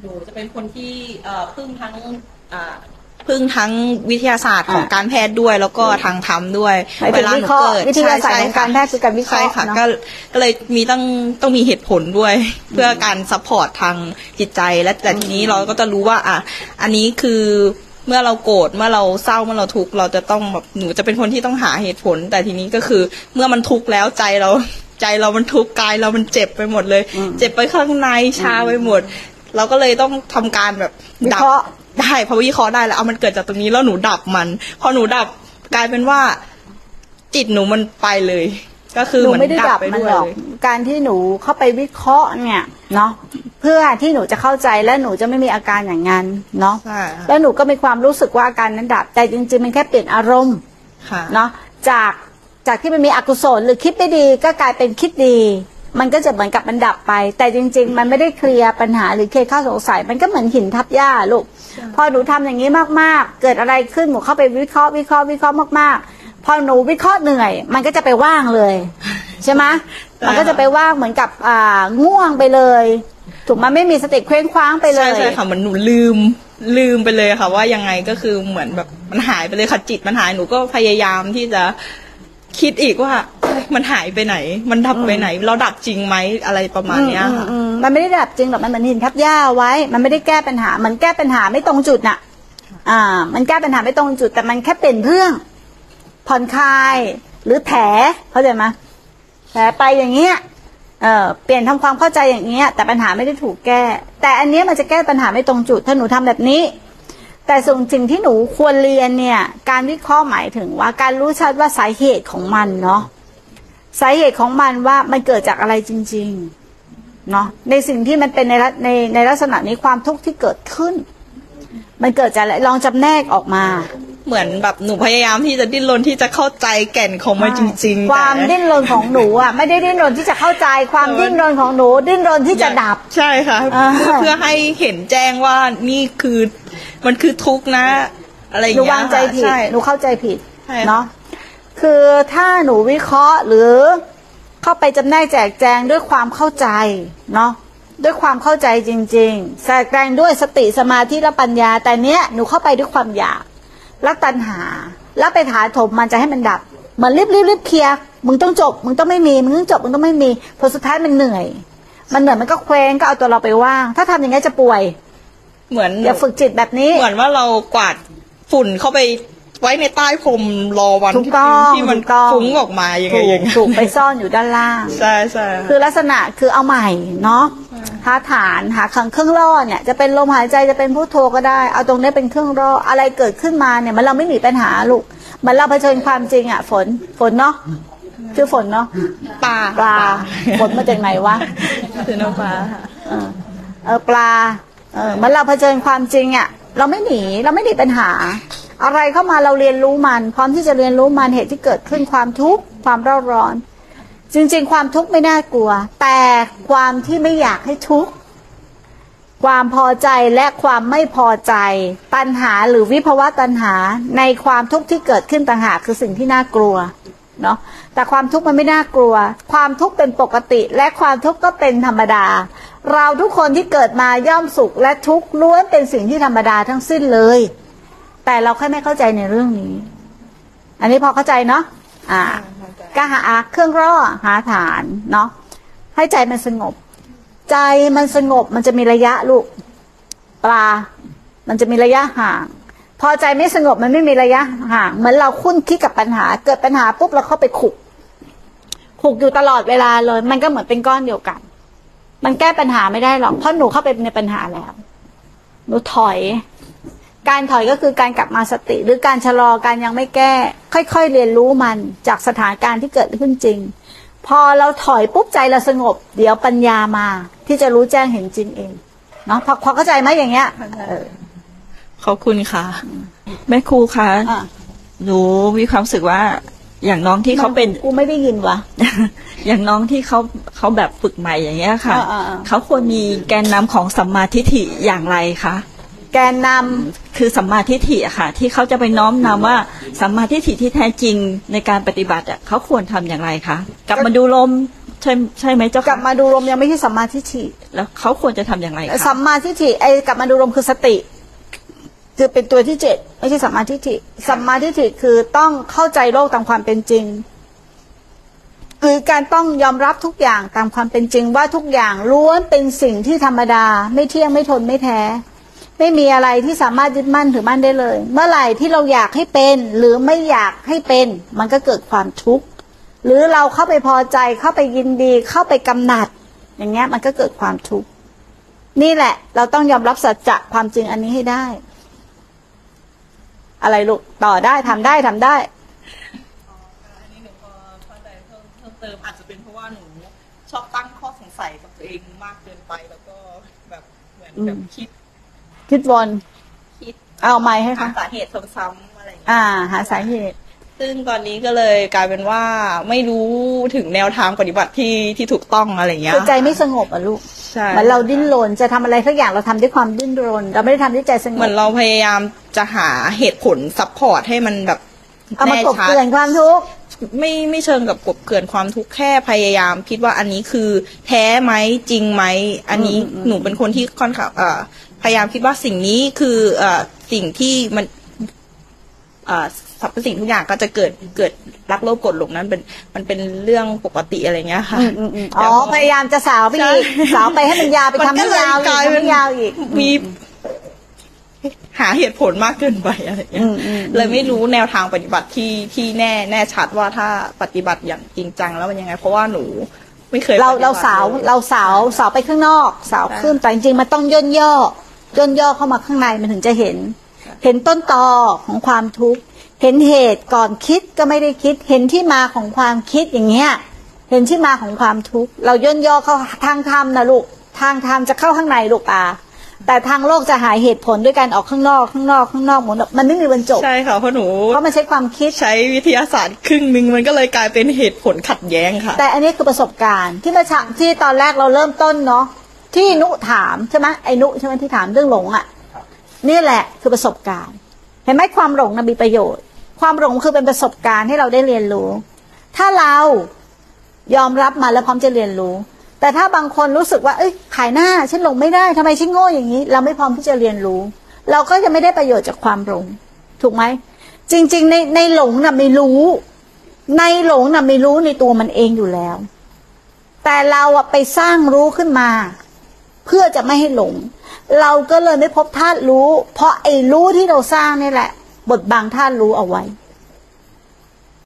หนูจะเป็นคนที่เอ่อพึ่งทั้งอ่าพึ่งทั้งวิทยาศาสตร์ของอ่าการแพทย์ด้วย แล้วก็ทางธรรมด้วยหมายถึงวิเคราะห์วิทยาศาสตร์ของการแพทย์คือการวิเคราะห์ใช่ค่ะเนอะก็ก็เลยมีต้องต้องมีเหตุผลด้วย เพื่อการ support ทางจิตใจและแต่ทีนี้เราก็จะรู้ว่าอะอันนี้คือเมื่อเราโกรธเมื่อเราเศร้าเมื่อเราทุกข์เราจะต้องแบบหนูจะเป็นคนที่ต้องหาเหตุผล แต่ทีนี้ก็คือเมื่อมันทุกข์แล้วใจเราใจเรามันทุกข์กายเรามันเจ็บไปหมดเลยอืมเจ็บไปข้างในชาไปหมด เราก็เลยต้องทำการแบบวิดัเคราะห์ได้พอวิเคราะห์ได้แล้วเอามันเกิดจากตรงนี้แล้วหนูดับมัน พอหนูดับกลายเป็นว่า จิตหนูมันไปเลย ก็คือหนูเหมือนไม่ได้ดับไปมันด้วยหรอกเลยการที่หนูเข้าไปวิเคราะห์เนี่ยเนาะเพื่อที่หนูจะเข้าใจและหนูจะไม่มีอาการอย่างนั้นเนาะใช่ค่ะแล้วหนูก็มีความรู้สึกว่าอาการนั้นดับ แต่จริงๆมันแค่เปลี่ยนอารมณ์ค่ะเนาะจากจากที่มันมีอกุศลหรือคิดไม่ดีก็กลายเป็นคิดดี มันก็จะเหมือนกับมันดับไป แต่จริง ๆ มันไม่ได้เคลียร์ปัญหาหรือเคลียร์ข้อสงสัย มันก็เหมือนหินทับหญ้าลูก พอหนูทำอย่างนี้มากๆ เกิดอะไรขึ้นหนูเข้าไปวิเคราะห์วิเคราะห์วิเคราะห์มากๆ พอหนูวิเคราะห์เหนื่อย มันก็จะไปว่างเลย ใช่ไหมมันก็จะไปว่างเหมือนกับอ่าง่วงไปเลยถูกไหมันไม่มีสติเคว้งคว้างไปเลใช่ยใช่ค่ะเหมือนหนูลืมลืมไปเลยค่ะ ว่ายังไงก็คือเหมือนแบบมันหายไปเลยค่ะจิตมันหายหนูก็พยายามที่จะคิดอีกว่าเอ้ย มันหายไปไหน มันดับไปไหน เราดับจริงไหมอะไรประมาณเนี้ยค่ะอืมอืมอืมมันไม่ได้ดับจริงหรอกมันเหมือนหินทับหญ้าไว้ มันไม่ได้แก้ปัญหา มันแก้ปัญหาไม่ตรงจุดน่ะ อ่า มันแก้ปัญหาไม่ตรงจุด แต่มันแค่เปลี่ยนเรื่อง ผ่อนคลาย หรือแถเข้าใจไหมแถไปอย่างเงี้ยเออเปลี่ยนทำความเข้าใจอย่างเงี้ย แต่ปัญหาไม่ได้ถูกแก้ แต่อันเนี้ยมันจะแก้ปัญหาไม่ตรงจุด ถ้าหนูทำแบบนี้ แต่ส่วนสิ่งที่หนูควรเรียนเนี่ย การวิเคราะห์หมายถึงว่าการรู้ชัดว่าสาเหตุของมันเนาะ สาเหตุของมันว่ามันเกิดจากอะไรจริงๆเนาะในสิ่งที่มันเป็นในลักในในลักษณะนี้ความทุกข์ที่เกิดขึ้น มันเกิดจากอะไรลองจำแนกออกมา เหมือนแบบหนูพยายามที่จะดิ้นรนที่จะเข้าใจแก่นของมันจริง ๆ ความแต่ดิ้นรนของหนูอะไม่ได้ดิ้นรนที่จะเข้าใจ ความดิ้นรนของหนู ดิ้นรนที่จะดับ ใช่ค่ะอ่าเพื่อให้เห็นแจ้งว่านี่คือมันคือทุกข์นะ อะไรอย่าหนูงเงี้ยวางใจผิดใช่หนูเข้าใจผิดใช่ค่ะเนาะ คือถ้าหนูวิเคราะห์หรือเข้าไปจำแนกแจกแจงด้วยความเข้าใจเนาะด้วยความเข้าใจจริงๆแจกแจงด้วยสติสมาธิและปัญญา แต่เนี้ยหนูเข้าไปด้วยความอยากแล้วตัณหา แล้วไปถาถมมันจะให้มันดับเหมือนรีบรีบรีบเคลียร์มึงต้องจบ มึงต้องไม่มี มึงต้องจบ มึงต้องไม่มีพอสุดท้ายมันเหนื่อย มันเหนื่อยมันก็เคว้งก็เอาตัวเราไปว่าง ถ้าทำอย่างนี้ยจะป่วย เหมือนอย่าฝึกจิตแบบนี้ เหมือนว่าเรากวาดฝุ่นเข้าไป ไว้ในใต้พรมรอวันถูกต้องที่มันถูกต้อง ฟุ้งออกมาอย่างไงถูอกย่างเงี้ยถูกไปซ่อนอยู่ด้านล่าง ใช่ใช่ คือลักษณะคือเอาใหม่เนาะหาฐานหาขังเครื่องล่อเนี่ยจะเป็นลมหายใจจะเป็นพุทโธก็ได้ เอาตรงนี้เป็นเครื่องล่ออะไรเกิดขึ้นมาเนี่ยมันเราไม่หนีปัญหาลูกเหมันเราเผชิญความจริงอะฝนฝนเนาะคือฝนเนาะปลาปลาฝนมาจากไหนวะ คือน้ำปลาค่ะ เออเออปลา เออเหมันเราเผชิญความจริงอะเราไม่หนี เราไม่หนีปัญหา อะไรเข้ามาเราเรียนรู้มัน พร้อมที่จะเรียนรู้มันเหตุที่เกิดขึ้นความทุกข์ความเร่าร้อน จริง ๆ ความทุกข์ไม่น่ากลัว แต่ความที่ไม่อยากให้ทุกข์ความพอใจและความไม่พอใจ ตัณหาหรือวิภวะตัณหาในความทุกข์ที่เกิดขึ้นต่างหากคือสิ่งที่น่ากลัวเนาะแต่ความทุกข์มันไม่น่ากลัว ความทุกข์เป็นปกติ และความทุกข์ก็เป็นธรรมดา เราทุกคนที่เกิดมาย่อมสุขและทุกข์ล้วนเป็นสิ่งที่ธรรมดาทั้งสิ้นเลย แต่เราแค่ไม่เข้าใจในเรื่องนี้ อันนี้พอเข้าใจเนาะอ่าก็หาเครื่องร่อหาฐานเนาะให้ใจมันสงบ ใจมันสงบมันจะมีระยะลูกปลา มันจะมีระยะห่าง พอใจไม่สงบมันไม่มีระยะห่างเหมือนเราคุ้นคิดกับปัญหา เกิดปัญหาปุ๊บเราเข้าไปขุกขุกอยู่ตลอดเวลาเลย มันก็เหมือนเป็นก้อนเดียวกัน มันแก้ปัญหาไม่ได้หรอกเพราะหนูเข้าไปในปัญหาแล้ว หนูถอย การถอยก็คือการกลับมาสติ หรือการชะลอการยังไม่แก้ ค่อยๆเรียนรู้มันจากสถานการณ์ที่เกิดขึ้นจริง พอเราถอยปุ๊บใจเราสงบ เดี๋ยวปัญญามา ที่จะรู้แจ้งเห็นจริงเองเนาะพอพอเข้าใจไหมอย่างเงี้ยเออขอบคุณค่ะ แม่ครูคะอะหนูมีความรู้สึกว่าอย่างน้องที่เขาเป็นกูไม่ได้ยินวะอย่างน้องที่เขาเขาแบบฝึกใหม่อย่างเงี้ยค่ะอ่าอ่าอ่าเขาควรมีแกนนำของสัมมาทิฏฐิอย่างไรคะแกนน คือสัมมาทิฏฐิอะค่ะ ที่เขาจะไปน้อมนำว่าสัมมาทิฏฐิที่แท้จริงในการปฏิบัติอะเขาควรทำอย่างไรคะกลับมาดูลมใช่ใช่ไหมเจ้ากลับค่ะมาดูลมยังไม่ใช่สัมมาทิฏฐิแล้วเขาควรจะทำอย่างไรสัคะมมาทิฏฐิไอ้กลับมาดูลมคือสติคือเป็นตัวที่เจ็ดไม่ใช่สัมมาทิฏฐิสัมมาทิฏฐิคือต้องเข้าใจโลกตามความเป็นจริงหรือการต้องยอมรับทุกอย่างตามความเป็นจริงว่าทุกอย่างล้วนเป็นสิ่งที่ธรรมดา ไม่เที่ยงไม่ทนไม่แท้ ไม่มีอะไรที่สามารถยึดมั่นถือมั่นได้เลย เมื่อไหร่ที่เราอยากให้เป็น หรือไม่อยากให้เป็น มันก็เกิดความทุกข์หรือเราเข้าไปพอใจเข้าไปยินดีเข้าไปกำหนัด อย่างเงี้ยมันก็เกิดความทุกข์นี่แหละ เราต้องยอมรับสัจจะความจริงอันนี้ให้ได้ อะไรลูกต่อได้ทำได้ทำได้อันนี้หนูพอเข้าใจเพิ่มเพิ่มเติมอาจจะเป็นเพราะว่าหนูชอบตั้งข้อสงสัยกับตัวเองมากเกินไปแล้วก็แบบเหมือนแบบคิด คิดวนคิดเอาไม้ให้หาค่ะ สาเหตุซ้ำๆอะไรอย่างเงี้ย อ่า หาสาเหตุ ซึ่งตอนนี้ก็เลยกลายเป็นว่าไม่รู้ถึงแนวทางปฏิบัติที่ที่ถูกต้องอะไรอย่างเงี้ยคือใจไม่สงบอะลูกใช่เหมือนเราดิ้นรนจะทำอะไรสักอย่างเราทำด้วยความดิ้นรน เราไม่ได้ทำด้วยใจสงเหบมือนเราพยายามจะหาเหตุผลซัพพอร์ตให้มันแบบเอามาแน่กบชัดเกลื่อนความทุกข์ ไม่ไม่เชิงกับกบเกลื่อนความทุกข์แค่พยายาม คิดว่าอันนี้คือแท้ไหมจริงไหมอันนี้หนูเป็นคนที่ค่อนข้างเอ่อ พยายามคิดว่าสิ่งนี้คือเอ่อสิ่งที่มันเอ่อสรรพสิ่งทุกอย่างก็จะเกิดเกิดรักโลภโกรธหลงนั้นเป็นมันเป็นเรื่องปกติอะไรเงี้ยค่ะอืมอืมอืมอ๋อพยายามจะสาวไปอีกสาวไปให้มันยาวไปทำให้ยาวอีกทำให้ยาวอีกมีหาเหตุผลมากเกินไปอะไรเงี้ยอืมอืมเลยไม่รู้แนวทางปฏิบัติที่ที่แน่แน่ชัดว่าถ้าปฏิบัติอย่างจริงจังแล้วมันยังไง เพราะว่าหนูไม่เคยเราปฏิบัติเราสาวลยเราสาวสาวไปข้างนอก สาวขึ้นแต่จริงๆมันต้องย่นย่อ ย่นย่อเข้ามาข้างในมันถึงจะเห็น เห็นต้นตอของความทุกข์ เห็นเหตุก่อนคิดก็ไม่ได้คิด เห็นที่มาของความคิดอย่างเงี้ย เห็นที่มาของความทุกข์ เราย่นย่อเข้าทางธรรมนะลูก ทางธรรมจะเข้าข้างในลูกอาแต่ทางโลกจะหาเหตุผลด้วยการออกข้างนอกข้างนอกข้างนอกหมดมันไม่มีวันจบใช่ค่ะเพราะหนูเพราะมันใช้ความคิดใช้วิทยาศาสตร์ครึ่งหนึ่งมันก็เลยกลายเป็นเหตุผลขัดแย้งค่ะ แต่อันนี้คือประสบการณ์ที่มาฉะที่ตอนแรกเราเริ่มต้นเนาะ ที่นุถามใช่ไหมไอ้นุใช่ไหมที่ถามเรื่องหลงอะ่ะนี่แหละคือประสบการณ์ เห็นไหมความหลงนะมีประโยชน์ ความหลงคือเป็นประสบการณ์ให้เราได้เรียนรู้ ถ้าเรายอมรับมาแล้วพร้อมจะเรียนรู้ แต่ถ้าบางคนรู้สึกว่า เอ้ยขายหน้าฉันหลงไม่ได้ทำไมฉันโง่อย่างนี้ เราไม่พร้อมที่จะเรียนรู้ เราก็จะไม่ได้ประโยชน์จากความหลงถูกไหมจริง ๆ ในในหลงน่ะไม่รู้ ในหลงน่ะไม่รู้ในตัวมันเองอยู่แล้ว แต่เราอะไปสร้างรู้ขึ้นมา เพื่อจะไม่ให้หลง เราก็เลยไม่พบธาตุรู้ เพราะไอ้รู้ที่เราสร้างนี่แหละ บทบังธาตุรู้เอาไว้